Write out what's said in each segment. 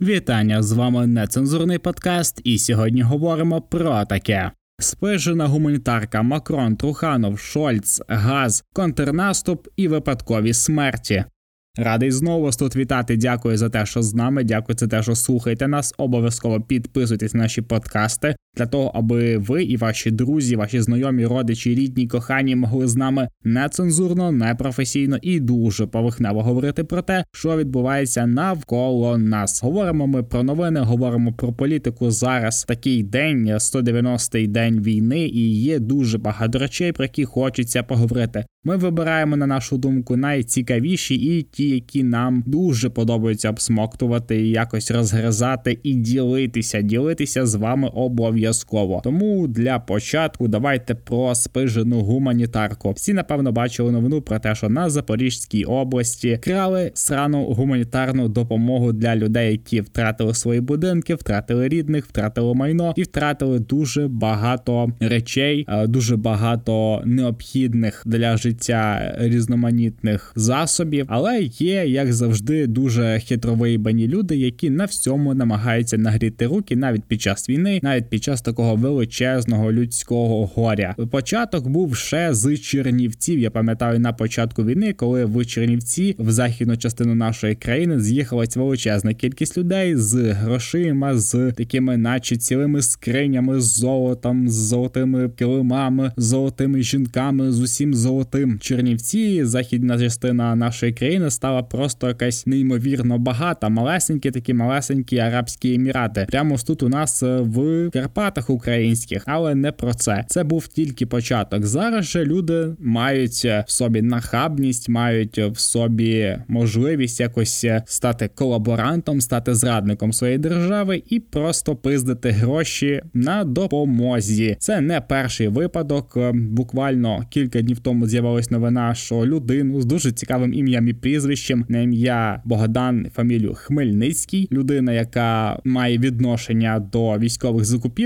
Вітання з вами нецензурний подкаст, і сьогодні говоримо про таке: спижена гуманітарка Макрон, Труханов, Шольц, Газ, контрнаступ і випадкові смерті. Радий знову вас тут вітати. Дякую за те, що з нами. Дякую за те, що слухаєте нас. Обов'язково підписуйтесь на наші подкасти для того, аби ви і ваші друзі, ваші знайомі, родичі, рідні, кохані могли з нами нецензурно, непрофесійно і дуже поверхнево говорити про те, що відбувається навколо нас. Говоримо ми про новини, говоримо про політику. Зараз такий день, 190-й день війни, і є дуже багато речей, про які хочеться поговорити. Ми вибираємо на нашу думку найцікавіші і ті, які нам дуже подобаються обсмоктувати, і якось розгризати і ділитися, ділитися з вами обов'язково. Тому для початку давайте про спижену гуманітарку. Всі напевно бачили новину про те, що на Запорізькій області крали срану гуманітарну допомогу для людей, які втратили свої будинки, втратили рідних, втратили майно і втратили дуже багато речей, е, дуже багато необхідних для життя життя різноманітних засобів, але є, як завжди, дуже хитровиїбані люди, які на всьому намагаються нагріти руки навіть під час війни, навіть під час такого величезного людського горя. Початок був ще з Чернівців. Я пам'ятаю на початку війни, коли в Чернівці в західну частину нашої країни з'їхалась величезна кількість людей з грошима, з такими, наче цілими скринями з золотом, з золотими килимами, з золотими жінками, з усім золотим. Чернівці, західна частина нашої країни стала просто якась неймовірно багата. Малесенькі такі малесенькі арабські емірати. Прямо тут у нас е, в Карпатах українських, але не про це. Це був тільки початок. Зараз же люди мають е, в собі нахабність, мають в собі можливість якось е, стати колаборантом, стати зрадником своєї держави і просто пиздити гроші на допомозі. Це не перший випадок. Буквально кілька днів тому з'явилося ось новина, що людину з дуже цікавим ім'ям і прізвищем на ім'я Богдан, фамілію Хмельницький, людина, яка має відношення до військових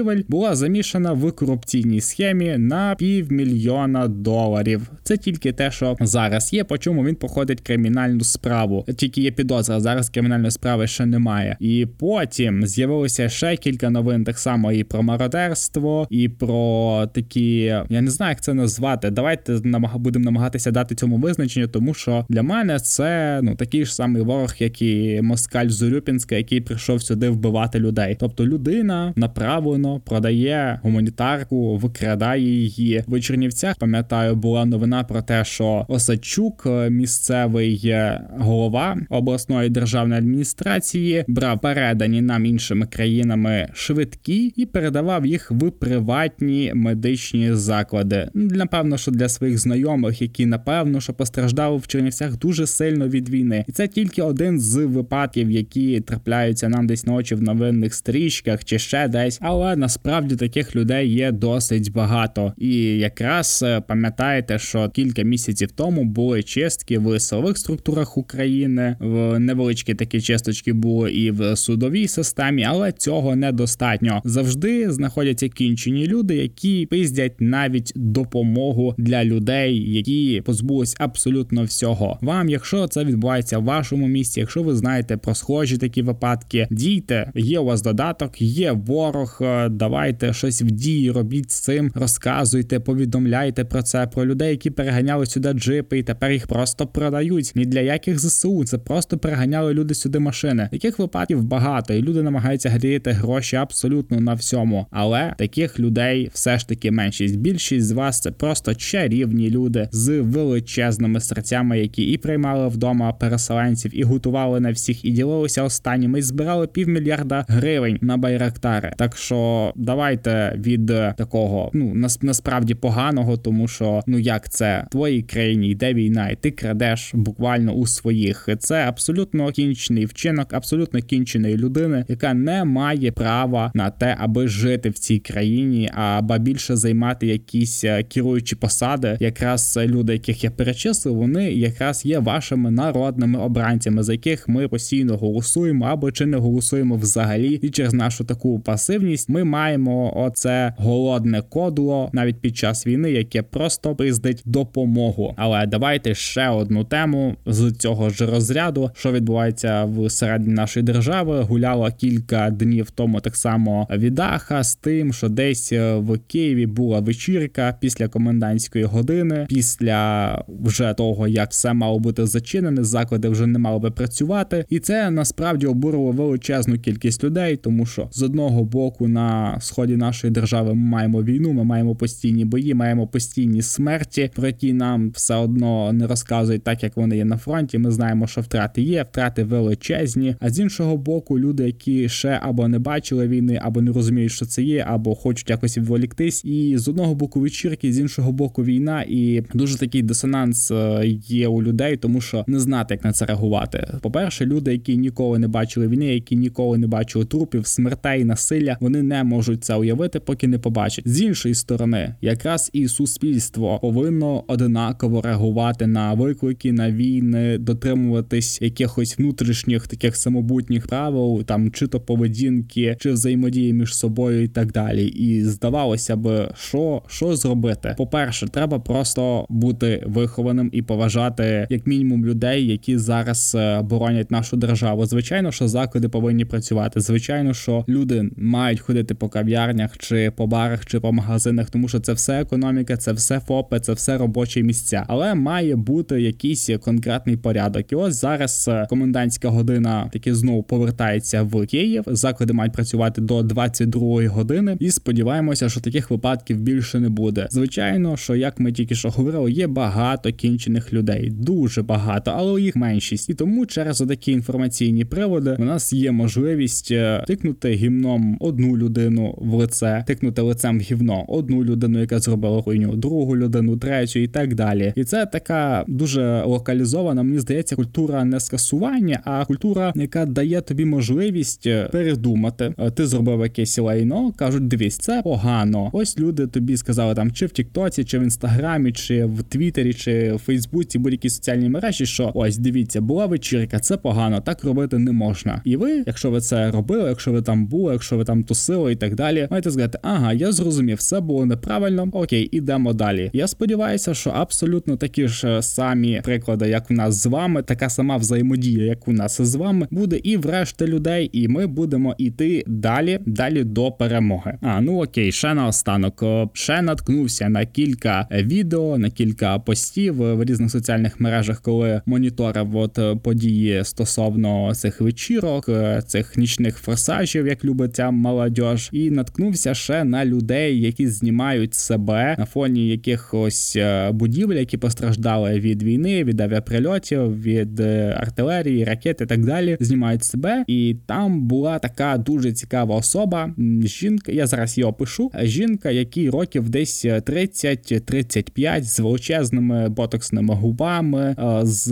закупівель, була замішана в корупційній схемі на півмільйона доларів. Це тільки те, що зараз є. По чому він проходить кримінальну справу. Тільки є підозра. Зараз кримінальної справи ще немає. І потім з'явилося ще кілька новин, так само і про мародерство, і про такі. Я не знаю, як це назвати. Давайте будемо намагатися дати цьому визначення, тому що для мене це ну такий ж самий ворог, як і москаль Зурюпінська, який прийшов сюди вбивати людей. Тобто людина направлено продає гуманітарку, викрадає її в Чернівцях. Пам'ятаю, була новина про те, що Осадчук, е, місцевий е, голова обласної державної адміністрації, брав передані нам іншими країнами швидкі і передавав їх в приватні медичні заклади. Напевно, що для своїх знайомих які напевно що постраждали в Чернівцях дуже сильно від війни, і це тільки один з випадків, які трапляються нам десь ночі в новинних стрічках чи ще десь. Але насправді таких людей є досить багато. І якраз е, пам'ятаєте, що кілька місяців тому були чистки в силових структурах України, в невеличкі такі чисточки були і в судовій системі, але цього недостатньо. Завжди знаходяться кінчені люди, які пиздять навіть допомогу для людей, які позбулись абсолютно всього. Вам, якщо це відбувається в вашому місті, якщо ви знаєте про схожі такі випадки, дійте, є у вас додаток, є ворог. Давайте щось в дії робіть з цим, розказуйте, повідомляйте про це, про людей, які переганяли сюди джипи, і тепер їх просто продають. Ні для яких зсу це просто переганяли люди сюди машини. Таких випадків багато, і люди намагаються гріти гроші абсолютно на всьому. Але таких людей все ж таки меншість. Більшість з вас це просто чарівні люди з величезними серцями, які і приймали вдома переселенців, і готували на всіх, і ділилися останніми, і збирали півмільярда гривень на байрактари. Так що давайте від такого, ну насправді поганого, тому що ну як це в твоїй країні йде війна, і ти крадеш буквально у своїх. Це абсолютно кінчений вчинок, абсолютно кінченої людини, яка не має права на те, аби жити в цій країні, аба більше займати якісь е, керуючі посади, якраз люди, яких я перечислив, вони якраз є вашими народними обранцями, за яких ми постійно голосуємо або чи не голосуємо взагалі, і через нашу таку пасивність ми маємо оце голодне кодло навіть під час війни, яке просто пиздить допомогу. Але давайте ще одну тему з цього ж розряду, що відбувається в середині нашої держави. Гуляло кілька днів тому так само відаха з тим, що десь в Києві була вечірка після комендантської години, після вже того, як все мало бути зачинене, заклади вже не мали би працювати, і це насправді обурило величезну кількість людей, тому що з одного боку на сході нашої держави ми маємо війну, ми маємо постійні бої, маємо постійні смерті, про які нам все одно не розказують так, як вони є на фронті. Ми знаємо, що втрати є, втрати величезні. А з іншого боку, люди, які ще або не бачили війни, або не розуміють, що це є, або хочуть якось відволіктись. І з одного боку вечірки, з іншого боку, війна, і дуже такий дисонанс е, є у людей, тому що не знати, як на це реагувати. По перше, люди, які ніколи не бачили війни, які ніколи не бачили трупів, смертей, насилля, вони не можуть це уявити, поки не побачать. З іншої сторони, якраз і суспільство повинно одинаково реагувати на виклики, на війни, дотримуватись якихось внутрішніх таких самобутніх правил, там чи то поведінки, чи взаємодії між собою, і так далі. І здавалося б, що що зробити. По перше, треба просто бути вихованим і поважати як мінімум людей, які зараз е, боронять нашу державу. Звичайно, що заклади повинні працювати. Звичайно, що люди мають ходити по кав'ярнях чи по барах, чи по магазинах, тому що це все економіка, це все ФОПи, це все робочі місця, але має бути якийсь конкретний порядок. І ось зараз е, комендантська година таки знову повертається в Київ. Заклади мають працювати до 22 години, і сподіваємося, що таких випадків більше не буде. Звичайно, що як ми тільки що говорили, є багато кінчених людей, дуже багато, але їх меншість. І тому через такі інформаційні приводи у нас є можливість е, тикнути гімном одну людину в лице, тикнути лицем в гівно одну людину, яка зробила хуйню, другу людину, третю і так далі. І це така дуже локалізована. Мені здається, культура не скасування, а культура, яка дає тобі можливість е, передумати. Е, ти зробив якесь лайно, кажуть, дивись, це погано. Ось люди тобі сказали там, чи в Тіктоці, чи в інстаграмі, чи в Твіттері, чи в Фейсбуці, будь-які соціальні мережі, що ось дивіться, була вечірка, це погано, так робити не можна. І ви, якщо ви це робили, якщо ви там були, якщо ви там тусили і так далі, маєте сказати, ага, я зрозумів, все було неправильно. Окей, ідемо далі. Я сподіваюся, що абсолютно такі ж самі приклади, як у нас з вами, така сама взаємодія, як у нас з вами, буде і врешті людей, і ми будемо іти далі, далі до перемоги. А ну окей, ще наостанок. Ще наткнувся на кілька відео, на кілька постів в різних соціальних мережах, коли моніторив от події стосовно цих вечірок, цих нічних форсажів, як любить ця молодь, і наткнувся ще на людей, які знімають себе на фоні якихось е, будівель, які постраждали від війни, від авіаприльотів, від е, артилерії, ракет і так далі. Знімають себе, і там була така дуже цікава особа. Жінка, я зараз її опишу. Жінка, якій років десь 30-35, з величезними ботоксними губами, е, з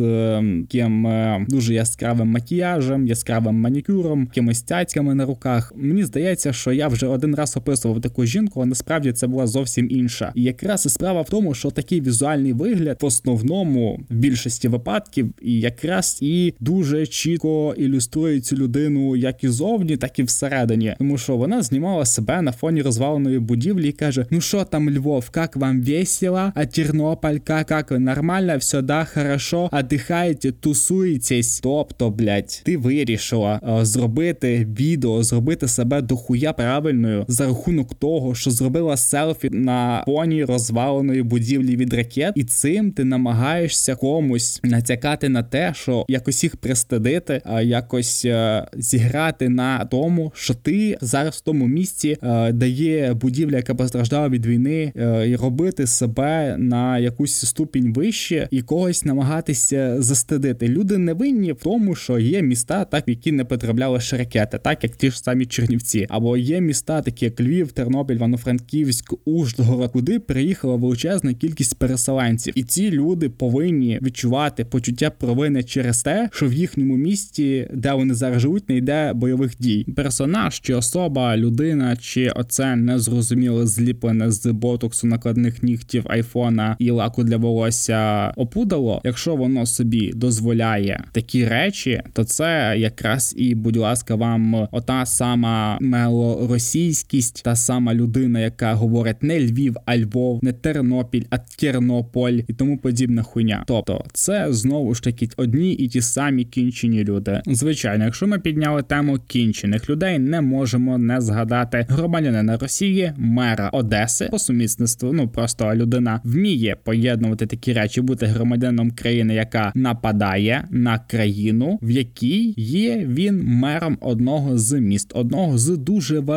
таким дуже яскравим макіяжем, яскравим манікюром, якимись цяцьками на руках. Мені здається, що я вже один раз описував таку жінку, а насправді це була зовсім інша. І якраз і справа в тому, що такий візуальний вигляд в основному в більшості випадків і якраз і дуже чітко ілюструє цю людину як і зовні, так і всередині, тому що вона знімала себе на фоні розваленої будівлі і каже: Ну що там, Львов, як вам весело? А Тернополь, як, нормально, все да, хорошо, отдыхаете, тусуєтесь. Тобто, блядь, ти вирішила е, зробити відео, зробити себе дохуя правильною за рахунок того, що зробила селфі на фоні розваленої будівлі від ракет, і цим ти намагаєшся комусь натякати на те, що якось їх пристидити, а якось е, зіграти на тому, що ти зараз в тому місці е, дає будівля, яка постраждала від війни, е, і робити себе на якусь ступінь вище і когось намагатися застидити. Люди не винні в тому, що є міста, так які не потрапляли ще ракети, так як ті ж самі Чернівці, або є міста, такі як Львів, Тернопіль, Івано-Франківськ, Ужгород, куди приїхала величезна кількість переселенців, і ці люди повинні відчувати почуття провини через те, що в їхньому місті, де вони зараз живуть, не йде бойових дій. Персонаж чи особа, людина, чи оце незрозуміле зліплене з ботоксу накладних нігтів айфона і лаку для волосся опудало. Якщо воно собі дозволяє такі речі, то це якраз і, будь ласка, вам ота сама російськість, та сама людина, яка говорить не Львів, а Львов, не Тернопіль, а Тернополь і тому подібна хуйня. Тобто, це знову ж таки одні і ті самі кінчені люди. Звичайно, якщо ми підняли тему кінчених людей, не можемо не згадати громадянина Росії, мера Одеси по сумісництву. Ну просто людина вміє поєднувати такі речі, бути громадянином країни, яка нападає на країну, в якій є він мером одного з міст, одного з дуже важливих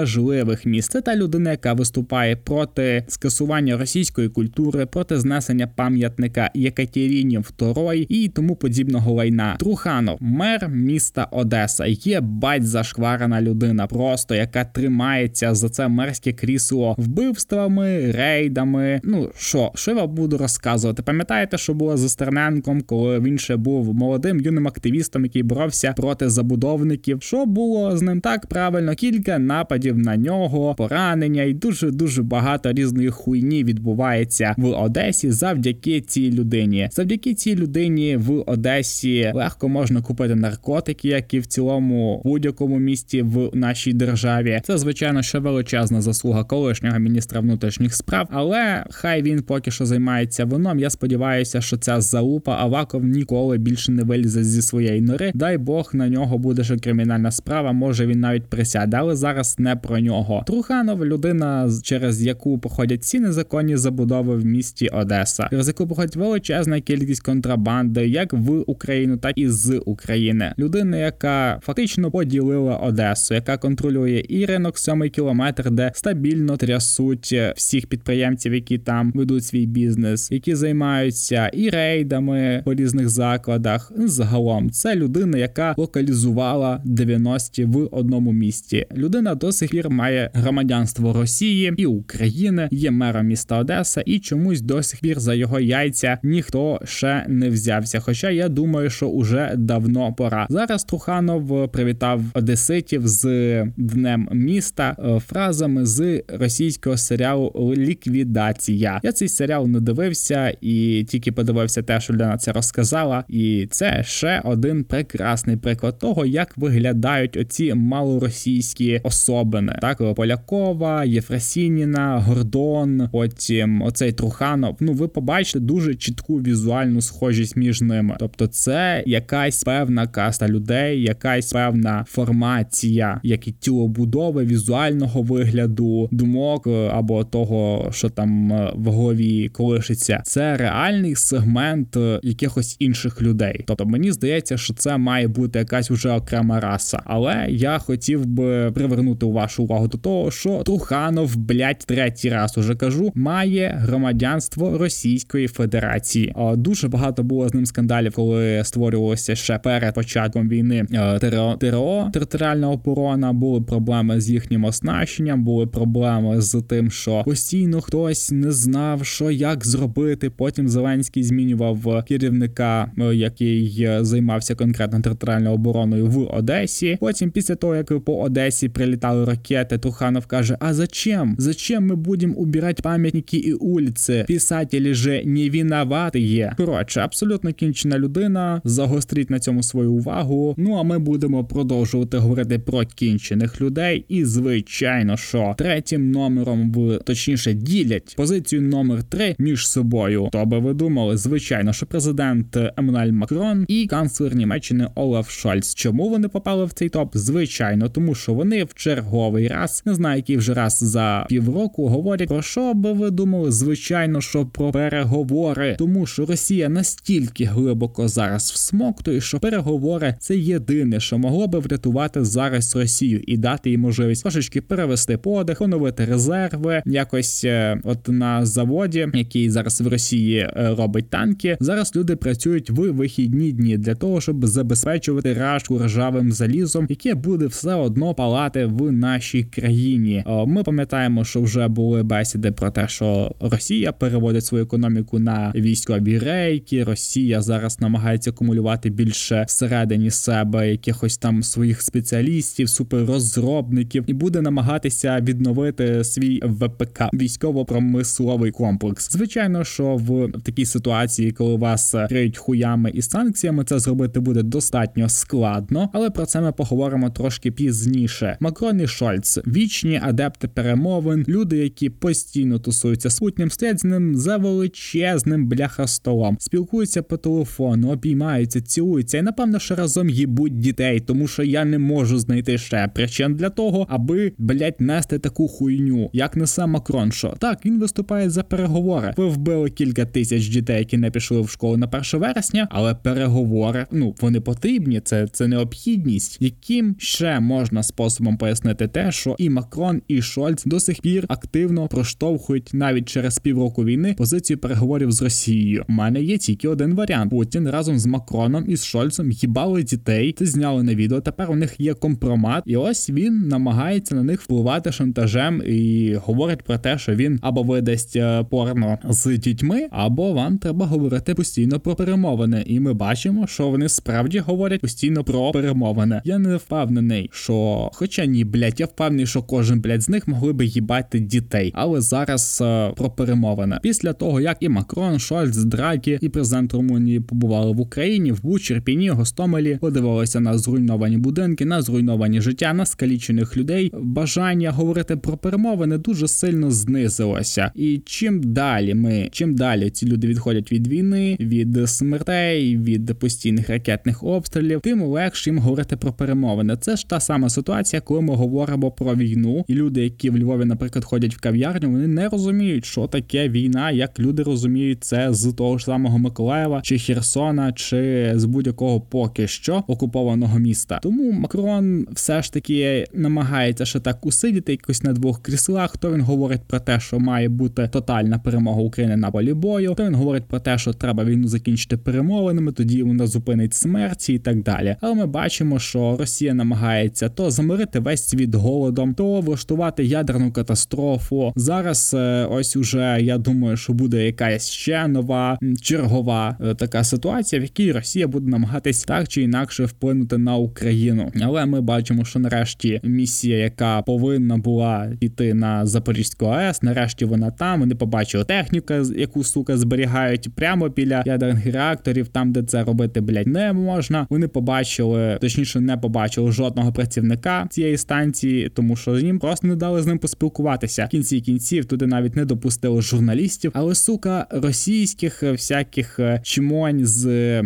міст. Це та людина, яка виступає проти скасування російської культури, проти знесення пам'ятника Єкатеріні II і тому подібного лайна. Труханов, мер міста Одеса, є бать зашкварена людина, просто яка тримається за це мерське крісло вбивствами, рейдами. Ну що, що я буду розказувати? Пам'ятаєте, що було з Стерненком, коли він ще був молодим юним активістом, який боровся проти забудовників? Що було з ним так правильно? Кілька нападів на нього, поранення, і дуже дуже багато різної хуйні відбувається в Одесі завдяки цій людині. Завдяки цій людині в Одесі легко можна купити наркотики, як і в цілому будь-якому місті в нашій державі. Це звичайно ще величезна заслуга колишнього міністра внутрішніх справ, але хай він поки що займається вином. Я сподіваюся, що ця залупа Аваков ніколи більше не вилізе зі своєї нори. Дай Бог на нього буде ще кримінальна справа. Може він навіть присяде, але зараз не про нього. Труханов людина, через яку походять ці незаконні забудови в місті Одеса, через яку походить величезна кількість контрабанди, як в Україну, так і з України. Людина, яка фактично поділила Одесу, яка контролює і ринок сьомий кілометр, де стабільно трясуть всіх підприємців, які там ведуть свій бізнес, які займаються і рейдами по різних закладах. Загалом це людина, яка локалізувала 90-ті в одному місті. Людина до сих пір має громадянство Росії і України, є мером міста Одеса, і чомусь до сих пір за його яйця ніхто ще не взявся. Хоча я думаю, що уже давно пора. Зараз Труханов привітав Одеситів з днем міста е, фразами з російського серіалу Ліквідація. Я цей серіал не дивився і тільки подивився те, що Лена це розказала. І це ще один прекрасний приклад того, як виглядають оці малоросійські особини. Так, Полякова, Єфросініна, Гордон, потім оцей Труханов. Ну, ви побачите дуже чітку візуальну схожість між ними. Тобто, це якась певна каста людей, якась певна формація, як і тілобудови, візуального вигляду, думок е, або того, що там е, в голові колишиться. Це реальний сегмент е, якихось інших людей. Тобто мені здається, що це має бути якась уже окрема раса. Але я хотів би привернути вашу увагу до того, що Труханов, блять, третій раз уже кажу, має громадянство Російської Федерації. Дуже багато було з ним скандалів, коли створювалося ще перед початком війни ТРО, ТРО територіальна оборона. Були проблеми з їхнім оснащенням, були проблеми з тим, що постійно хтось не знав, що як зробити. Потім Зеленський змінював керівника, який займався конкретно територіальною обороною в Одесі. Потім, після того як по Одесі прилітали ракети, Труханов каже: А зачем? Зачем ми будемо убирати пам'ятники і вулиці? Писателі же не виноваты є. Коротше, абсолютно кінчена людина. Загостріть на цьому свою увагу. Ну а ми будемо продовжувати говорити про кінчених людей. І звичайно, що третім номером в точніше ділять позицію номер три між собою. То би ви думали, звичайно, що президент Еммануель Макрон і канцлер Німеччини Олаф Шольц. Чому вони попали в цей топ? Звичайно, тому що вони в черговий раз не знаю, який вже раз за півроку говорять про що би ви думали? Звичайно, що про переговори, тому що Росія настільки глибоко зараз всмоктує, що переговори це єдине, що могло би врятувати зараз Росію і дати їй можливість трошечки перевести подих, оновити резерви. Якось е, от на заводі, який зараз в Росії е, робить танки. Зараз люди працюють в вихідні дні для того, щоб забезпечувати рашку ржавим залізом, яке буде все одно палати в нашій країні. Ми пам'ятаємо, що вже були бесіди про те, що Росія переводить свою економіку на військові рейки. Росія зараз намагається акумулювати більше всередині себе якихось там своїх спеціалістів, суперрозробників, і буде намагатися відновити свій ВПК військово-промисловий комплекс. Звичайно, що в такій ситуації, коли вас криють хуями і санкціями, це зробити буде достатньо складно, але про це ми поговоримо трошки пізніше. Макрон і Шольц. Вічні адепти перемовин, люди, які постійно тусуються з Путіним, стоять з ним за величезним бляхастолом, спілкуються по телефону, обіймаються, цілуються і напевно ще разом їбуть дітей, тому що я не можу знайти ще причин для того, аби блять нести таку хуйню, як несе Макрон. Що так він виступає за переговори. Ви вбили кілька тисяч дітей, які не пішли в школу на 1 вересня, але переговори ну вони потрібні. Це це необхідність, яким ще можна способом пояснити те, що і Макрон, і Шольц до сих пір активно проштовхують навіть через півроку війни позицію переговорів з Росією. У мене є тільки один варіант: Путін разом з Макроном і з Шольцем їбали дітей, це зняли на відео. Тепер у них є компромат, і ось він намагається на них впливати шантажем і говорить про те, що він або видасть е, порно з дітьми, або вам треба говорити постійно про перемовини. І ми бачимо, що вони справді говорять постійно про перемовини. Я не впевнений, що, хоча ні, блять, я впевнений, що кожен блять з них могли би їбати дітей, але зараз е, про перемовини. Після того як і Макрон, Шольц, Дракі і президент Румунії побували в Україні, в Бучі, Ірпіні, Гостомелі, подивилися на зруйновані будинки, на зруйновані життя, на скалічених людей. Бажання говорити про перемовини дуже сильно знизилося. І чим далі ми, чим далі ці люди відходять від війни, від смертей, від постійних ракетних обстрілів, тим легше їм говорити про перемовини. Це ж та сама ситуація, коли ми говоримо про війну, і люди, які в Львові, наприклад, ходять в кав'ярню, вони не розуміють, що таке війна, як люди розуміють це з того ж самого Миколаєва чи Херсона, чи з будь-якого поки що окупованого міста. Тому Макрон все ж таки намагається ще так усидіти якось на двох кріслах. То він говорить про те, що має бути тотальна перемога України на полі бою. То він говорить про те, що треба війну закінчити перемовинами, тоді вона зупинить смерті і так далі. Але ми бачимо, що Росія намагається то замирити весь світ голодом, то влаштувати ядерну катастрофу. Зараз е, ось уже я думаю, що буде якась ще нова чергова е, така ситуація, в якій Росія буде намагатись так чи інакше вплинути на Україну. Але ми бачимо, що нарешті місія, яка повинна була йти на Запорізьку АЕС, нарешті вона там. Вони побачили техніку, яку сука зберігають прямо біля ядерних реакторів, там де це робити блядь, не можна. Вони побачили, точніше, не побачили жодного працівника цієї станції, тому що їм просто не дали з ним поспілкуватися. В кінці кінців туди навіть не допустили журналістів, але сука російських всяких е, чмонь з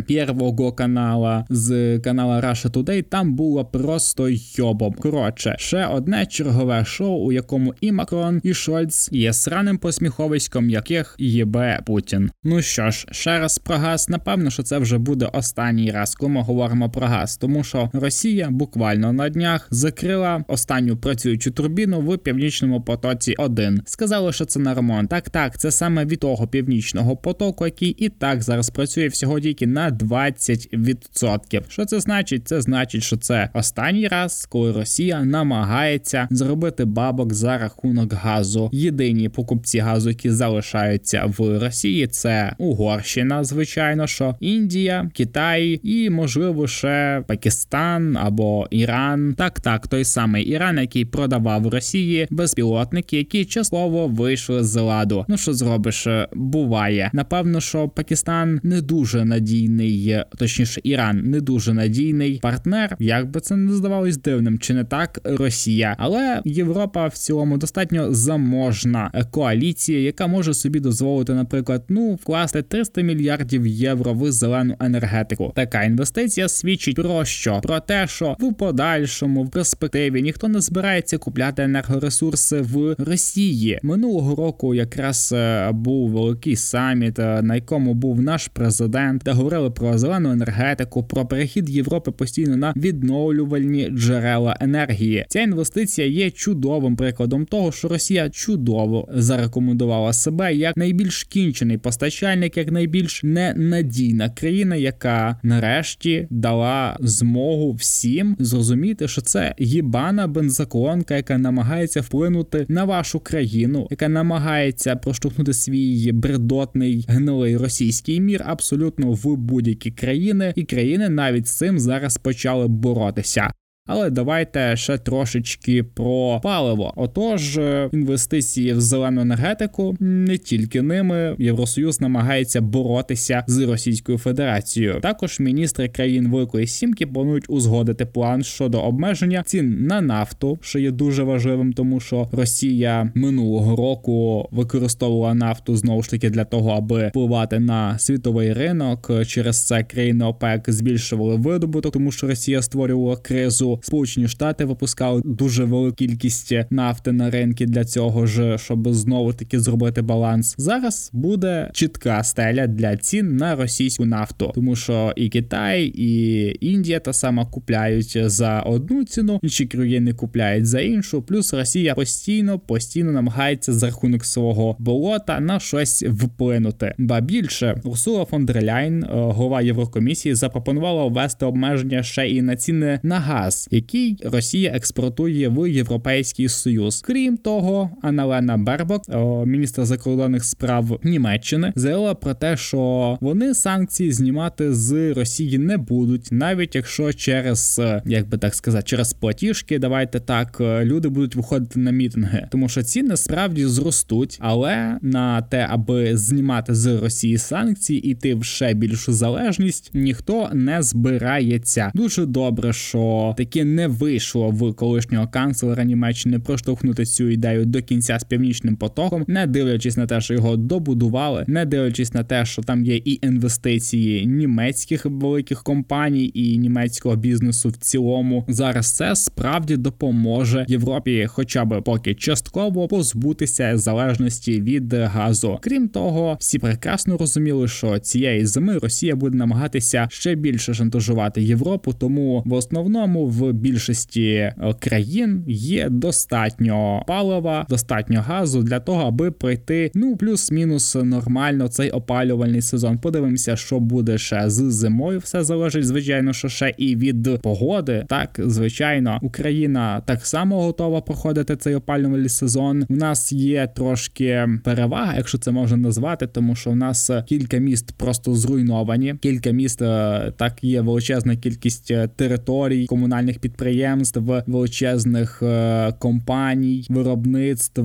Первого канала, з канала Russia Today, там було просто йобом. Коротше, ще одне чергове шоу, у якому і Макрон, і Шольц є сраним посміховиськом, яких єбе Путін. Ну що ж, ще раз про газ. Напевно, що це вже буде останній раз, коли ми говоримо про газ, тому що Росія буквально на днях закрила останню працюючу турбіну в північному потоці. 1 сказали, що це на ремонт. Так, так, це саме від того північного потоку, який і так зараз працює всього тільки на 20%. Що це значить? Це значить, що це останній раз, коли Росія намагається зробити бабок за рахунок газу. Єдині покупці газу, які залишаються в Росії, це Угорщина, звичайно, що Індія, Китай і, можливо, ще Пакистан або Іран. Так, так, той самий Іран, який продавав Росії безпілотники, які частково вийшли з ладу. Ну що зробиш, буває. Напевно, що Пакистан не дуже надійний, точніше, Іран не дуже надійний партнер. Як би це не здавалось дивним, чи не так Росія, але Європа в цілому достатньо заможна коаліція, яка може собі дозволити, наприклад, ну вкласти 300 мільярдів євро в зелену енергетику. Така інвестиція свідчить про що? Про те, що в подальшому в перспективі ніхто не збирається купляти енергоресурси в Росії. Минулого року якраз е, був великий саміт, е, на якому був наш президент, де говорили про зелену енергетику, про перехід Європи постійно на відновлювальні джерела енергії. Ця інвестиція є чудовим прикладом того, що Росія чудово зарекомендувала себе як найбільш кінчений постачальник, як найбільш ненадійна країна, яка нарешті дала змогу всім зрозуміти, що це їбана бензоколонка, яка намагається вплинути на вашу країну, яка намагається проштовхнути свій бредотний гнилий російський мір абсолютно в будь-які країни, і країни навіть з цим зараз почали боротися. Але давайте ще трошечки про паливо. Отож, е, інвестиції в зелену енергетику не тільки ними Євросоюз намагається боротися з Російською Федерацією. Також міністри країн Великої Сімки планують узгодити план щодо обмеження цін на нафту, що є дуже важливим, тому що Росія минулого року використовувала нафту знову ж таки для того, аби впливати на світовий ринок. Через це країни ОПЕК збільшували видобуток, тому що Росія створювала кризу. Сполучені Штати випускали дуже велику кількість нафти на ринки для цього ж, щоб знову таки зробити баланс. Зараз буде чітка стеля для цін на російську нафту, тому що і Китай, і Індія та сама купляють за одну ціну, інші країни купляють за іншу. Плюс Росія постійно постійно намагається за рахунок свого болота на щось вплинути. Ба більше Урсула фон дер Ляйн, е, голова Єврокомісії, запропонувала ввести обмеження ще і на ціни на газ, який Росія експортує в Європейський Союз. Крім того, Аналена Бербок, е, міністр закордонних справ Німеччини, заявила про те, що вони санкції знімати з Росії не будуть, навіть якщо через е, як би так сказати, через платіжки, давайте так, люди будуть виходити на мітинги, тому що ціни справді зростуть, але на те, аби знімати з Росії санкції, іти в ще більшу залежність, ніхто не збирається. Дуже добре, що таки не вийшло в колишнього канцлера Німеччини проштовхнути цю ідею до кінця з північним потоком, не дивлячись на те, що його добудували, не дивлячись на те, що там є і інвестиції німецьких великих компаній і німецького бізнесу в цілому. Зараз це справді допоможе Європі, хоча б поки частково позбутися залежності від газу. Крім того, всі прекрасно розуміли, що цієї зими Росія буде намагатися ще більше шантажувати Європу, тому в основному в більшості е, країн є достатньо палива, достатньо газу для того, аби пройти ну плюс-мінус нормально цей опалювальний сезон. Подивимося, що буде ще з зимою. Все залежить, звичайно, що ще і від погоди. Так, звичайно, Україна так само готова проходити цей опалювальний сезон. У нас є трошки перевага, якщо це можна назвати, тому що в нас кілька міст просто зруйновані. Кілька міст е, так є величезна кількість е, територій, комунальних підприємств, величезних е, компаній, виробництв,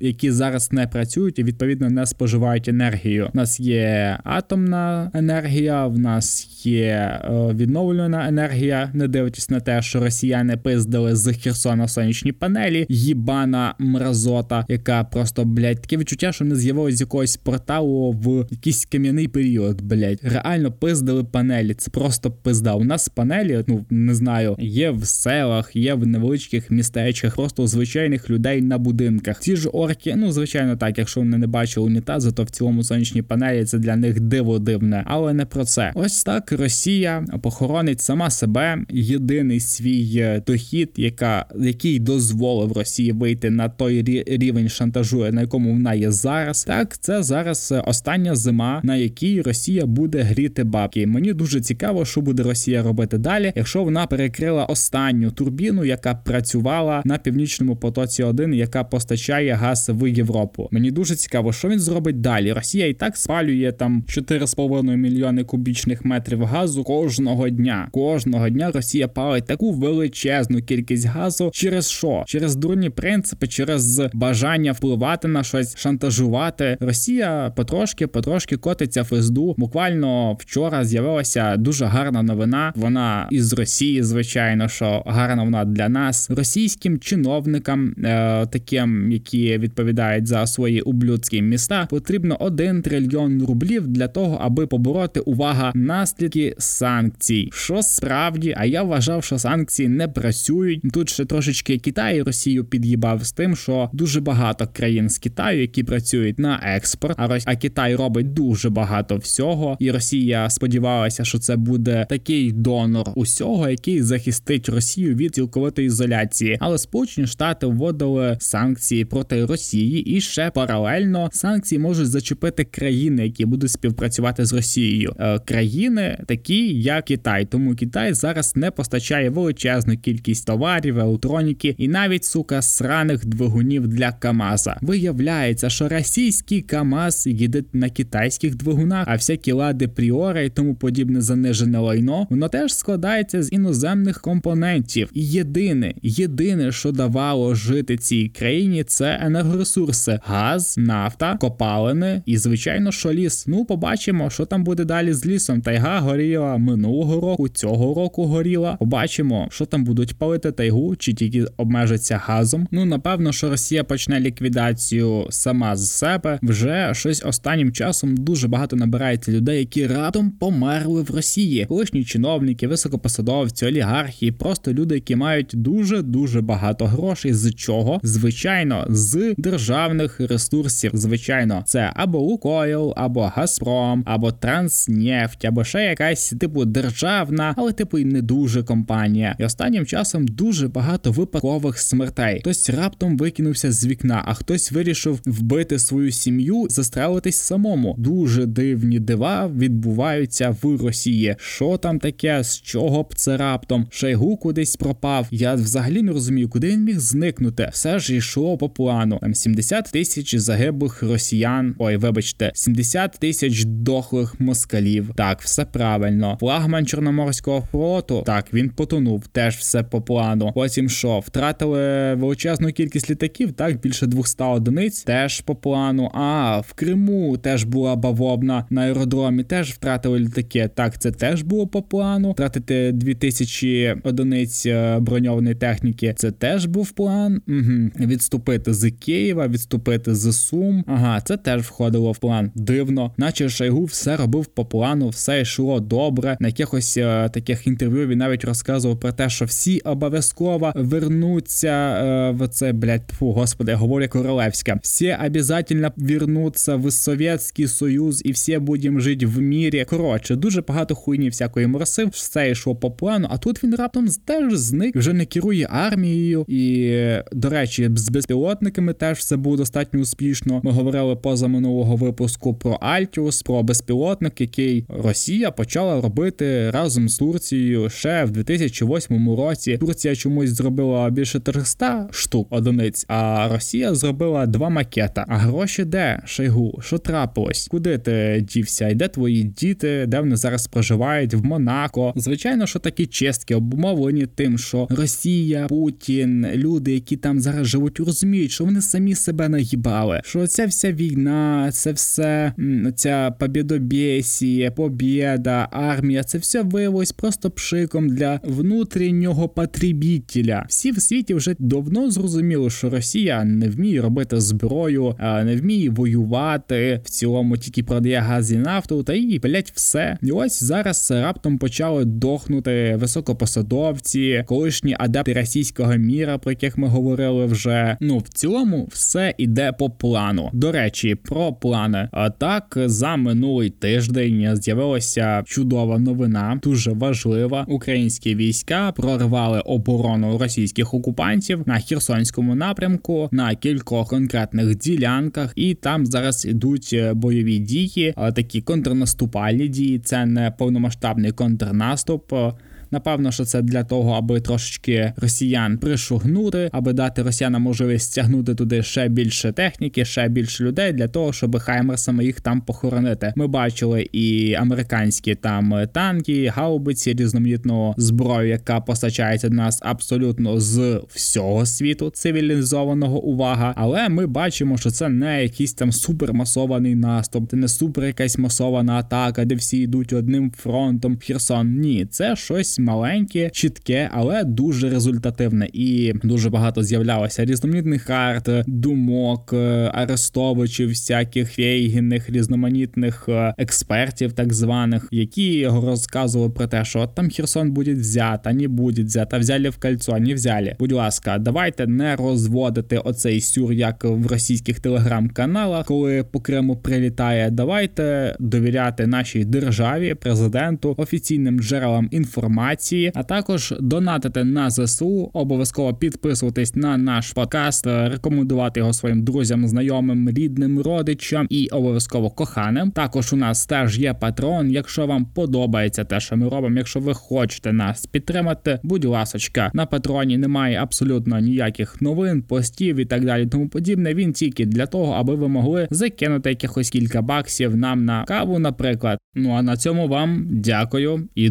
які зараз не працюють і відповідно не споживають енергію. У нас є атомна енергія, в нас є відновлена енергія, не дивлячись на те, що росіяни пиздили з Херсона сонячні панелі, їбана мразота, яка просто блядь, таке відчуття, що не з'явилось з якогось порталу в якийсь кам'яний період. Блядь. реально пиздили панелі. Це просто пизда. У нас панелі, ну не знаю, є в селах, є в невеличких містечках, просто звичайних людей на будинках. Ці ж орки, ну звичайно, так, якщо вони не бачили унітази, то в цілому сонячні панелі це для них диво дивне, але не про це. Ось так Росія похоронить сама себе єдиний свій е, дохід, яка який дозволив Росії вийти на той рівень шантажу, на якому вона є зараз. Так, це зараз остання зима, на якій Росія буде гріти бабки. Мені дуже цікаво, що буде Росія робити далі, якщо вона перекрила останню турбіну, яка працювала на північному потоці, 1 яка постачає газ в Європу. Мені дуже цікаво, що він зробить далі. Росія і так спалює там 4,5 мільйони кубічних метрів газу кожного дня. Кожного дня Росія палить таку величезну кількість газу. Через що? Через дурні принципи, через бажання впливати на щось, шантажувати. Росія потрошки, потрошки котиться в СДУ. Буквально вчора з'явилася дуже гарна новина. Вона із Росії, звичайно, що гарна вона для нас, російським чиновникам, е, таким, які відповідають за свої ублюдські міста, потрібно 1 трильйон рублів для того, аби побороти увага наслідки санкцій. Що справді, а я вважав, що санкції не працюють. Тут ще трошечки Китай Росію під'їбав з тим, що дуже багато країн з Китаю, які працюють на експорт, а Рос... а Китай робить дуже багато всього, і Росія сподівалася, що це буде такий донор усього, який захистить Росію від цілковитої ізоляції. Але Сполучені Штати вводили санкції проти Росії, і ще паралельно санкції можуть зачепити країни, які будуть співпрацювати з Росією. Е, країни такі, як Китай, тому Китай зараз не постачає величезну кількість товарів, електроніки і навіть сука сраних двигунів для Камаза. Виявляється, що російський Камаз їде на китайських двигунах, а всякі лади Пріора і тому подібне занижене лайно, воно теж складається з іноземних компаній компонентів. І єдине, єдине, що давало жити цій країні, це енергоресурси: газ, нафта, копалини і, звичайно, що ліс. Ну, побачимо, що там буде далі з лісом. Тайга горіла минулого року, цього року горіла. Побачимо, що там будуть палити тайгу, чи тільки обмежаться газом. Ну напевно, що Росія почне ліквідацію сама з себе. Вже щось останнім часом дуже багато набирається людей, які раптом померли в Росії. Колишні чиновники, високопосадовці, олігархи, просто люди, які мають дуже дуже багато грошей. З чого? Звичайно, з державних ресурсів. Звичайно, це або Лукойл, або Газпром, або Транснефть, або ще якась типу державна, але типу і не дуже компанія. І останнім часом дуже багато випадкових смертей. Хтось раптом викинувся з вікна, а хтось вирішив вбити свою сім'ю, застрелитись самому. Дуже дивні дива відбуваються в Росії. Що там таке? З чого б це раптом? Шойгу кудись пропав. Я взагалі не розумію, куди він міг зникнути. Все ж йшло по плану. Там 70 тисяч загиблих росіян. Ой, вибачте, 70 тисяч дохлих москалів. Так, все правильно. Флагман Чорноморського флоту. Так, він потонув. Теж все по плану. Потім що, втратили величезну кількість літаків, так більше 200 одиниць. Теж по плану. А в Криму теж була бавовна на аеродромі. Теж втратили літаки. Так, це теж було по плану. Втратити 2000 одиниць е, броньованої техніки. Це теж був план. Угу. Відступити з Києва, відступити з Сум. Ага, це теж входило в план. Дивно, наче Шойгу все робив по плану, все йшло добре. На якихось е, таких інтерв'ю він навіть розказував про те, що всі обов'язково вернуться е, в це, блядь, фу, господи, я говорю королевська. Всі обов'язково вернуться в Совєтський Союз і всі будемо жити в мірі. Коротше, дуже багато хуйні всякої морсив, все йшло по плану. А тут він раптом теж зник, вже не керує армією. І до речі, з безпілотниками теж все було достатньо успішно. Ми говорили поза минулого випуску про Альтіус, про безпілотник, який Росія почала робити разом з Турцією ще в 2008 році. Турція чомусь зробила більше 300 штук одиниць, а Росія зробила два макета. А гроші де? Шойгу? Що трапилось? Куди ти дівся? І де твої діти? Де вони зараз проживають? В Монако? Звичайно, що такі чистки обумовлені тим, що Росія, Путін, люди, які там зараз живуть, розуміють, що вони самі себе наїбали. Що ця вся війна, це все ця побєдобєсія, побєда, армія, це все виявилось просто пшиком для внутрішнього потребітеля. Всі в світі вже давно зрозуміли, що Росія не вміє робити зброю, не вміє воювати. В цілому тільки продає газ і нафту, та і блять все. І ось зараз раптом почали дохнути високопосадовці, колишні адепти російського міра, про яких ми говорили вже. Ну в цілому все іде по плану. До речі, про плани. А так за минулий тиждень з'явилася чудова новина, дуже важлива. Українські війська прорвали оборону російських окупантів на Херсонському напрямку на кількох конкретних ділянках, і там зараз ідуть бойові дії, такі контрнаступальні дії. Це не повномасштабний контрнаступ. Напевно, що це для того, аби трошечки росіян пришугнути, аби дати росіянам можливість стягнути туди ще більше техніки, ще більше людей для того, щоб хаймерсами їх там похоронити. Ми бачили і американські там танки, гаубиці, різноманітну зброю, яка постачається до нас абсолютно з всього світу цивілізованого увага. Але ми бачимо, що це не якийсь там супермасований наступ, це не супер якась масована атака, де всі йдуть одним фронтом в Херсон. Ні, це щось маленьке, чітке, але дуже результативне. І дуже багато з'являлося різноманітних карт, думок, е, арестовичів, всяких фейгінних, різноманітних е, експертів, так званих, які розказували про те, що там Херсон буде взята, не буде взята, взяли в кольцо, не взяли. Будь ласка, давайте не розводити оцей сюр, як в російських телеграм-каналах, коли по Криму прилітає. Давайте довіряти нашій державі, президенту, офіційним джерелам інформації інформації, а також донатити на ЗСУ. Обов'язково підписуватись на наш подкаст, рекомендувати його своїм друзям, знайомим, рідним, родичам і обов'язково коханим. Також у нас теж є патрон. Якщо вам подобається те, що ми робимо, якщо ви хочете нас підтримати, будь ласочка, на патроні немає абсолютно ніяких новин, постів і так далі. Тому подібне. Він тільки для того, аби ви могли закинути якихось кілька баксів нам на каву, наприклад. Ну а на цьому вам дякую і.